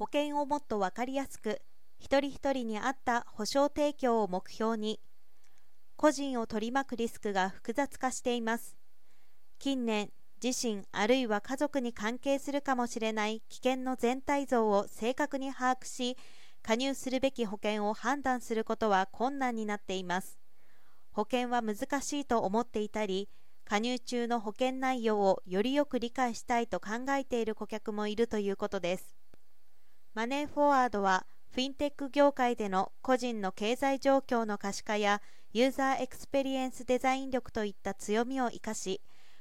保険をもっと分かりやすく一人一人に合った保障提供を目標に個人を取り巻くリスクが複雑化しています。近年自身あるいは家族に関係するかもしれない危険の全体像を正確に把握し加入するべき保険を判断することは困難になっています。保険は難しいと思っていたり加入中の保険内容をよりよく理解したいと考えている顧客もいるということです。マネーフォワードはフィンテック業界での個人の経済状況の可視化やユーザーエクスペリエンスデザイン力といった強みを生かし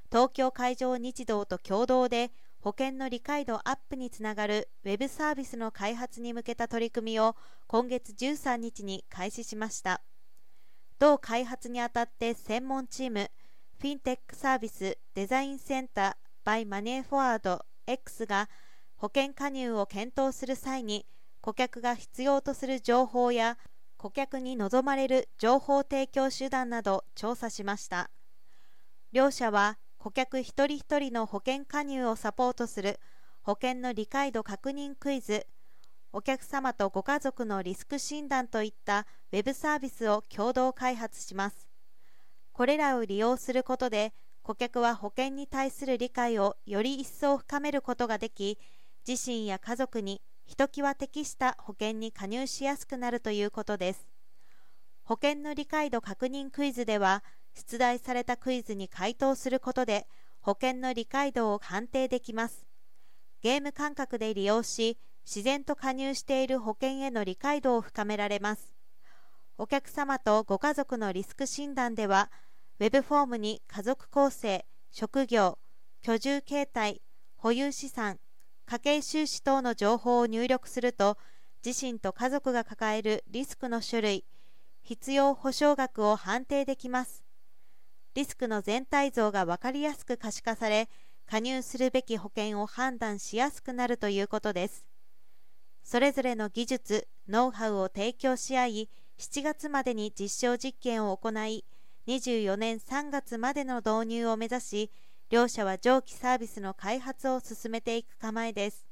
東京海上日動と共同で保険の理解度アップにつながるウェブサービスの開発に向けた取り組みを今月13日に開始しました。同開発にあたって専門チームフィンテックサービスデザインセンター by マネーフォワード X が保険加入を検討する際に顧客が必要とする情報や顧客に望まれる情報提供手段など調査しました。両社は顧客一人一人の保険加入をサポートする保険の理解度確認クイズお客様とご家族のリスク診断といったウェブサービスを共同開発します。これらを利用することで顧客は保険に対する理解をより一層深めることができ自身や家族にひときわ適した保険に加入しやすくなるということです。保険の理解度確認クイズでは出題されたクイズに回答することで保険の理解度を判定できます。ゲーム感覚で利用し自然と加入している保険への理解度を深められます。お客様とご家族のリスク診断ではウェブフォームに家族構成職業居住形態保有資産家計収支等の情報を入力すると自身と家族が抱えるリスクの種類必要保証額を判定できます。リスクの全体像が分かりやすく可視化され加入するべき保険を判断しやすくなるということです。それぞれの技術ノウハウを提供し合い7月までに実証実験を行い24年3月までの導入を目指し両社は蒸気サービスの開発を進めていく構えです。